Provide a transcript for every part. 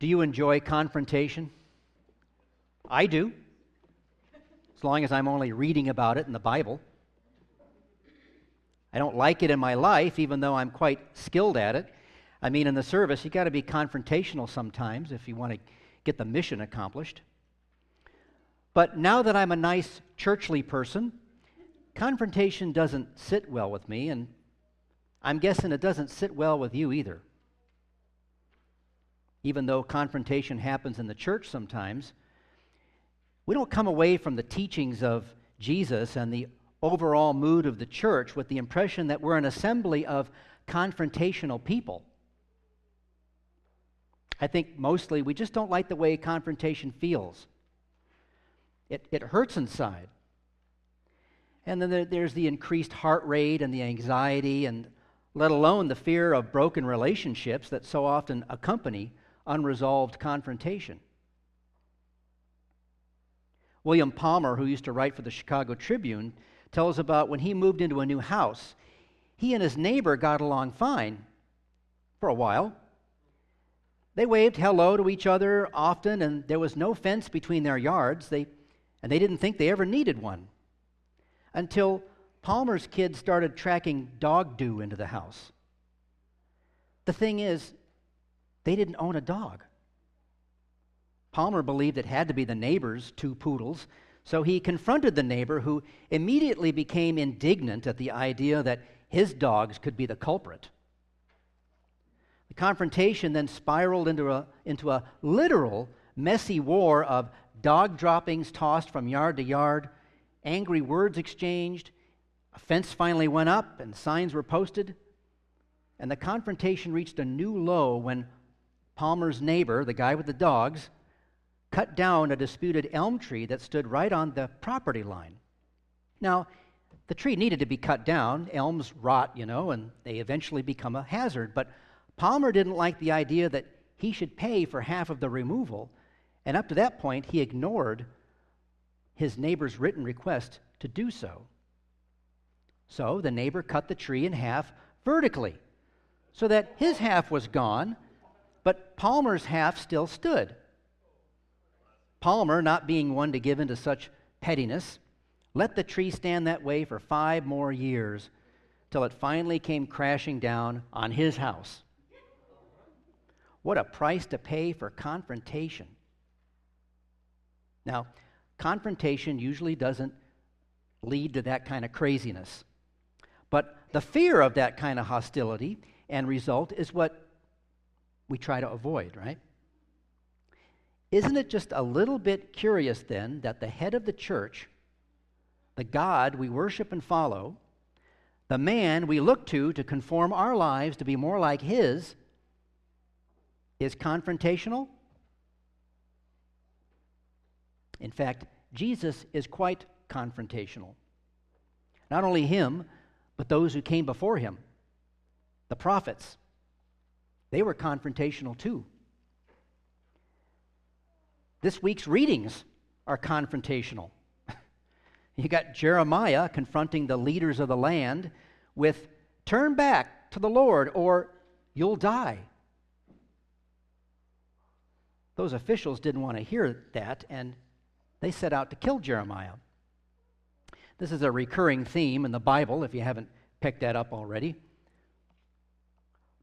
Do you enjoy confrontation? I do, as long as I'm only reading about it in the Bible. I don't like it in my life, even though I'm quite skilled at it. I mean, in the service, you got to be confrontational sometimes if you want to get the mission accomplished. But now that I'm a nice churchly person, confrontation doesn't sit well with me, and I'm guessing it doesn't sit well with you either. Even though confrontation happens in the church sometimes, we don't come away from the teachings of Jesus and the overall mood of the church with the impression that we're an assembly of confrontational people. I think mostly we just don't like the way confrontation feels. It, it hurts inside. And then there's the increased heart rate and the anxiety, and let alone the fear of broken relationships that so often accompany unresolved confrontation. William Palmer, who used to write for the Chicago Tribune, tells about when he moved into a new house. He and his neighbor got along fine for a while. They waved hello to each other often, and there was no fence between their yards, they, and they didn't think they ever needed one. Until Palmer's kids started tracking dog dew into the house. The thing is, they didn't own a dog. Palmer believed it had to be the neighbor's two poodles, so he confronted the neighbor, who immediately became indignant at the idea that his dogs could be the culprit. The confrontation then spiraled into a, into a literal messy war of dog droppings tossed from yard to yard, angry words exchanged, a fence finally went up, and signs were posted. And the confrontation reached a new low when Palmer's neighbor, the guy with the dogs, cut down a disputed elm tree that stood right on the property line. Now, the tree needed to be cut down. Elms rot, you know, and they eventually become a hazard. But Palmer didn't like the idea that he should pay for half of the removal. And up to that point, he ignored his neighbor's written request to do so. So the neighbor cut the tree in half vertically so that his half was gone, but Palmer's half still stood. Palmer, not being one to give in to such pettiness, let the tree stand that way for five more years till it finally came crashing down on his house. What a price to pay for confrontation. Now, confrontation usually doesn't lead to that kind of craziness. But the fear of that kind of hostility and result is what we try to avoid, right? Isn't it just a little bit curious then that the head of the church, the God we worship and follow, the man we look to to conform our lives to be more like his, is confrontational? In fact, Jesus is quite confrontational. Not only him, but those who came before him, the prophets. They were confrontational too. This week's readings are confrontational. you got Jeremiah confronting the leaders of the land with, Turn back to the Lord, or you'll die. Those officials didn't want to hear that, and they set out to kill Jeremiah. This is a recurring theme in the Bible, if you haven't picked that up already.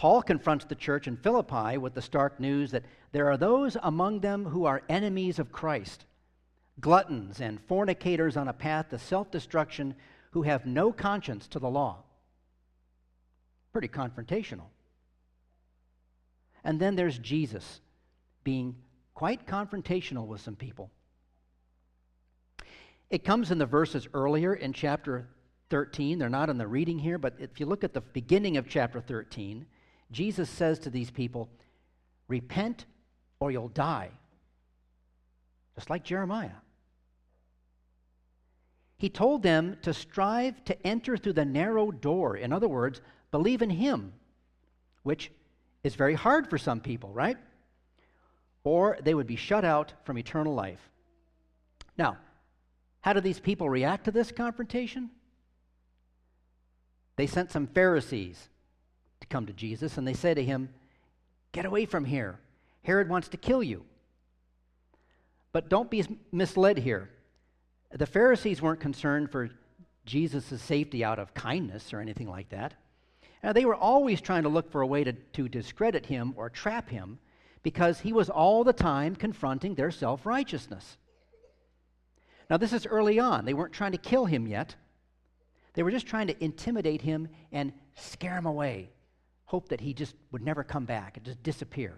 Paul confronts the church in Philippi with the stark news that there are those among them who are enemies of Christ, gluttons and fornicators on a path to self destruction who have no conscience to the law. Pretty confrontational. And then there's Jesus being quite confrontational with some people. It comes in the verses earlier in chapter 13. They're not in the reading here, but if you look at the beginning of chapter 13, Jesus says to these people, Repent or you'll die. Just like Jeremiah. He told them to strive to enter through the narrow door. In other words, believe in Him, which is very hard for some people, right? Or they would be shut out from eternal life. Now, how do these people react to this confrontation? They sent some Pharisees come to Jesus, and they say to him, Get away from here. Herod wants to kill you. But don't be misled here. The Pharisees weren't concerned for Jesus' safety out of kindness or anything like that. Now, they were always trying to look for a way to, to discredit him or trap him because he was all the time confronting their self righteousness. Now, this is early on. They weren't trying to kill him yet, they were just trying to intimidate him and scare him away, hope that he just would never come back and just disappear.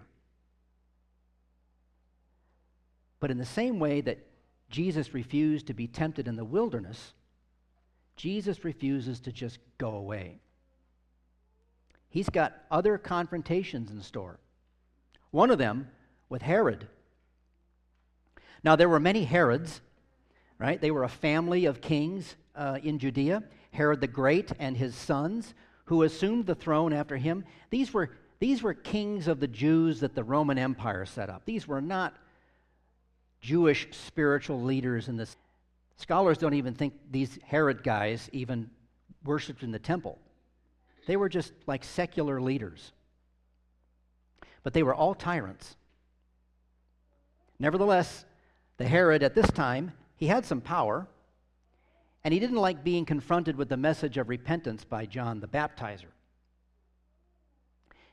But in the same way that Jesus refused to be tempted in the wilderness, Jesus refuses to just go away. He's got other confrontations in store. One of them with Herod. Now, there were many Herods, right? They were a family of kings uh, in Judea Herod the Great and his sons, who assumed the throne after him. These were, these were kings of the Jews that the Roman Empire set up. These were not Jewish spiritual leaders in this. Scholars don't even think these Herod guys even worshiped in the temple. They were just like secular leaders. But they were all tyrants. Nevertheless, the Herod at this time, he had some power, and he didn't like being confronted with the message of repentance by John the Baptizer.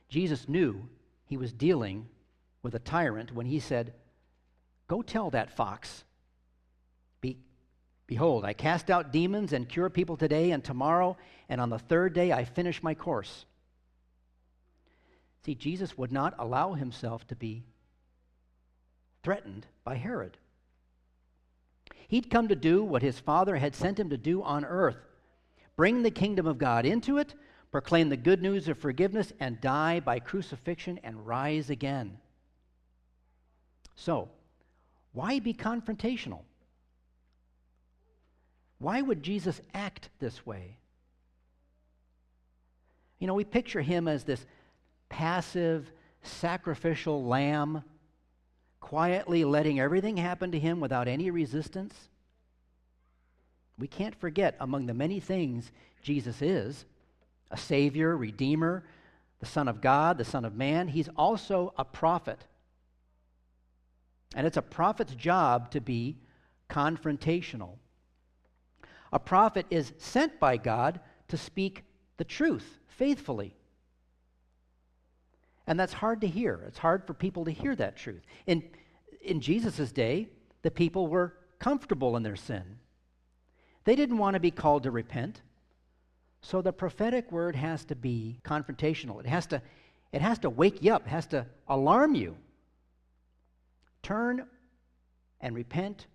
Jesus knew he was dealing with a tyrant when he said, Go tell that fox, Be, Behold, I cast out demons and cure people today and tomorrow, and on the third day I finish my course. See, Jesus would not allow himself to be threatened by Herod. He'd come to do what his Father had sent him to do on earth bring the kingdom of God into it, proclaim the good news of forgiveness, and die by crucifixion and rise again. So, why be confrontational? Why would Jesus act this way? You know, we picture him as this passive, sacrificial lamb, quietly letting everything happen to him without any resistance. We can't forget, among the many things Jesus is a Savior, Redeemer, the Son of God, the Son of Man, he's also a prophet. And it's a prophet's job to be confrontational. A prophet is sent by God to speak the truth faithfully. And that's hard to hear. It's hard for people to hear that truth. In, in Jesus' day, the people were comfortable in their sin. They didn't want to be called to repent. So the prophetic word has to be confrontational. It has to, it has to wake you up, it has to alarm you. Turn and repent,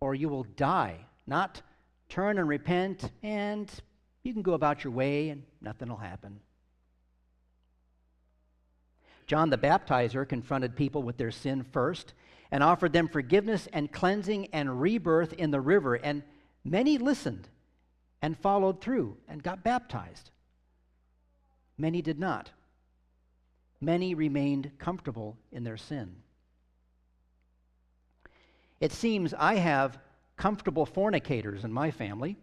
or you will die. Not turn and repent, and you can go about your way and nothing will happen. John the Baptizer confronted people with their sin first and offered them forgiveness and cleansing and rebirth in the river, and many listened and followed through and got baptized. Many did not. Many remained comfortable in their sin. It seems I have comfortable fornicators in my family.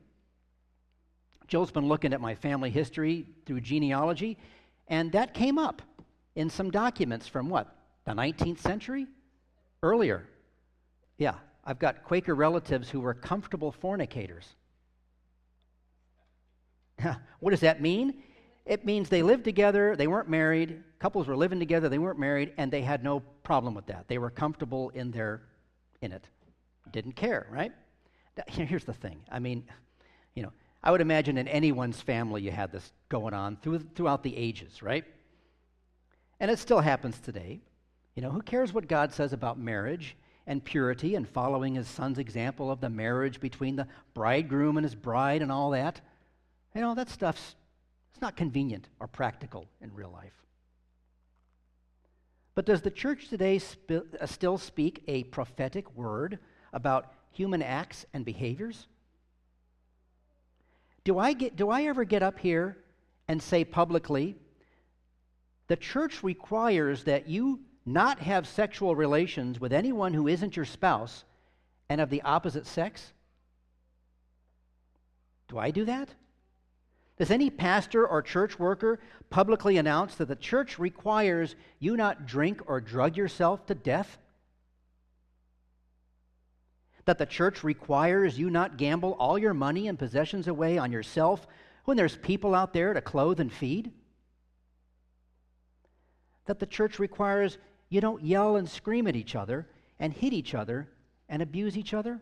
Jill's been looking at my family history through genealogy, and that came up in some documents from what? The 19th century? Earlier. Yeah, I've got Quaker relatives who were comfortable fornicators. what does that mean? It means they lived together, they weren't married, couples were living together, they weren't married, and they had no problem with that. They were comfortable in their in it. Didn't care, right? Here's the thing. I mean, you know, I would imagine in anyone's family you had this going on through, throughout the ages, right? And it still happens today. You know, who cares what God says about marriage and purity and following his son's example of the marriage between the bridegroom and his bride and all that? You know, that stuff's it's not convenient or practical in real life. But does the church today sp- uh, still speak a prophetic word about human acts and behaviors? Do I, get, do I ever get up here and say publicly, the church requires that you not have sexual relations with anyone who isn't your spouse and of the opposite sex? Do I do that? Does any pastor or church worker publicly announce that the church requires you not drink or drug yourself to death? That the church requires you not gamble all your money and possessions away on yourself when there's people out there to clothe and feed? That the church requires you don't yell and scream at each other and hit each other and abuse each other?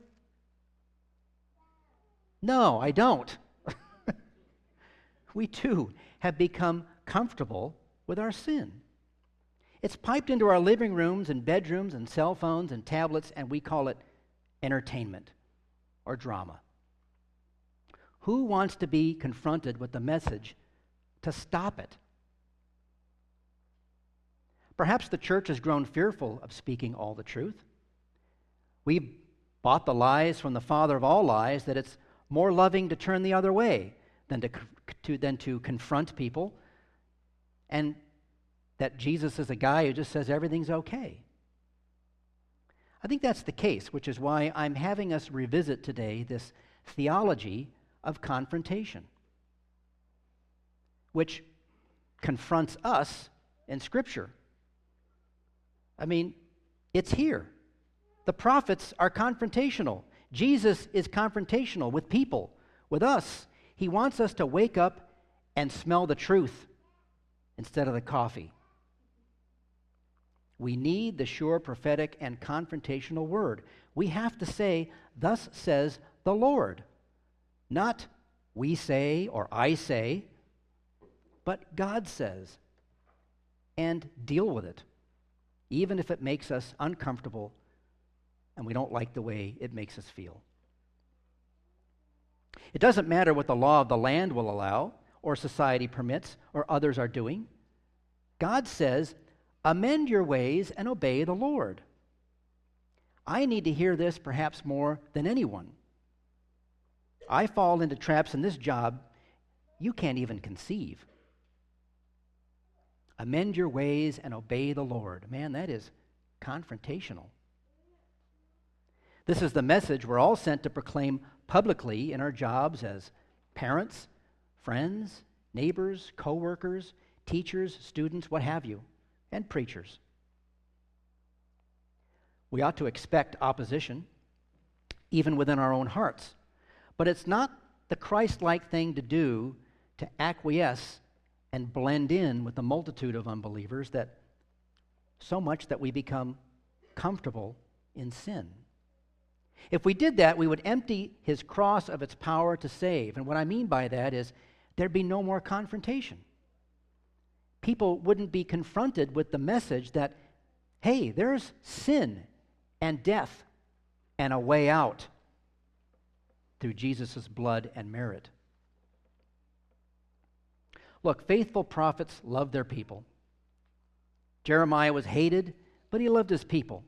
No, I don't. we too have become comfortable with our sin. It's piped into our living rooms and bedrooms and cell phones and tablets, and we call it entertainment or drama. Who wants to be confronted with the message to stop it? Perhaps the church has grown fearful of speaking all the truth. We've bought the lies from the father of all lies that it's more loving to turn the other way than to, to, than to confront people, and that Jesus is a guy who just says everything's okay. I think that's the case, which is why I'm having us revisit today this theology of confrontation, which confronts us in Scripture. I mean, it's here. The prophets are confrontational. Jesus is confrontational with people, with us. He wants us to wake up and smell the truth instead of the coffee. We need the sure prophetic and confrontational word. We have to say, Thus says the Lord. Not we say or I say, but God says. And deal with it even if it makes us uncomfortable and we don't like the way it makes us feel. It doesn't matter what the law of the land will allow, or society permits, or others are doing. God says, Amend your ways and obey the Lord. I need to hear this perhaps more than anyone. I fall into traps in this job you can't even conceive. Amend your ways and obey the Lord. Man, that is confrontational. This is the message we're all sent to proclaim publicly in our jobs as parents, friends, neighbors, co-workers, teachers, students, what have you, and preachers. We ought to expect opposition, even within our own hearts. But it's not the Christ like thing to do to acquiesce and blend in with the multitude of unbelievers that so much that we become comfortable in sin. If we did that, we would empty his cross of its power to save. And what I mean by that is there'd be no more confrontation. People wouldn't be confronted with the message that, hey, there's sin and death and a way out through Jesus' blood and merit. Look, faithful prophets love their people. Jeremiah was hated, but he loved his people.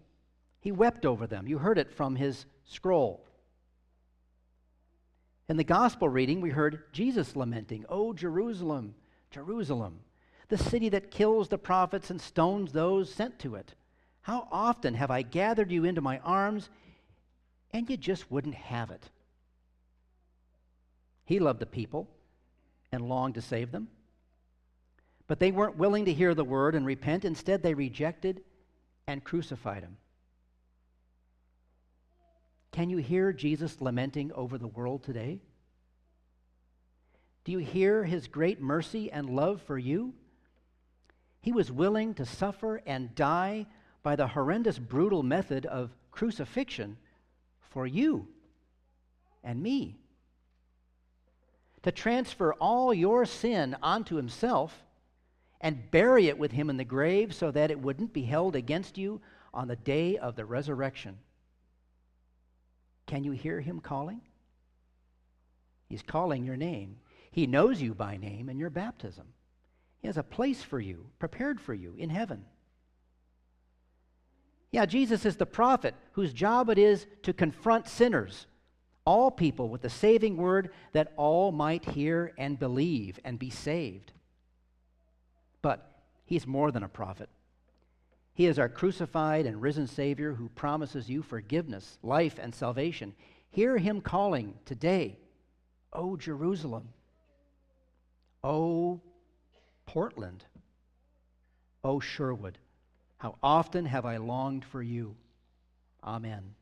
He wept over them. You heard it from his scroll. In the gospel reading, we heard Jesus lamenting, Oh, Jerusalem, Jerusalem, the city that kills the prophets and stones those sent to it. How often have I gathered you into my arms, and you just wouldn't have it? He loved the people and longed to save them. But they weren't willing to hear the word and repent. Instead, they rejected and crucified him. Can you hear Jesus lamenting over the world today? Do you hear his great mercy and love for you? He was willing to suffer and die by the horrendous, brutal method of crucifixion for you and me. To transfer all your sin onto himself and bury it with him in the grave so that it wouldn't be held against you on the day of the resurrection. Can you hear him calling? He's calling your name. He knows you by name and your baptism. He has a place for you, prepared for you in heaven. Yeah, Jesus is the prophet whose job it is to confront sinners, all people, with the saving word that all might hear and believe and be saved. But he's more than a prophet. He is our crucified and risen Savior who promises you forgiveness, life, and salvation. Hear him calling today, O Jerusalem. Oh, Portland. Oh, Sherwood. How often have I longed for you. Amen.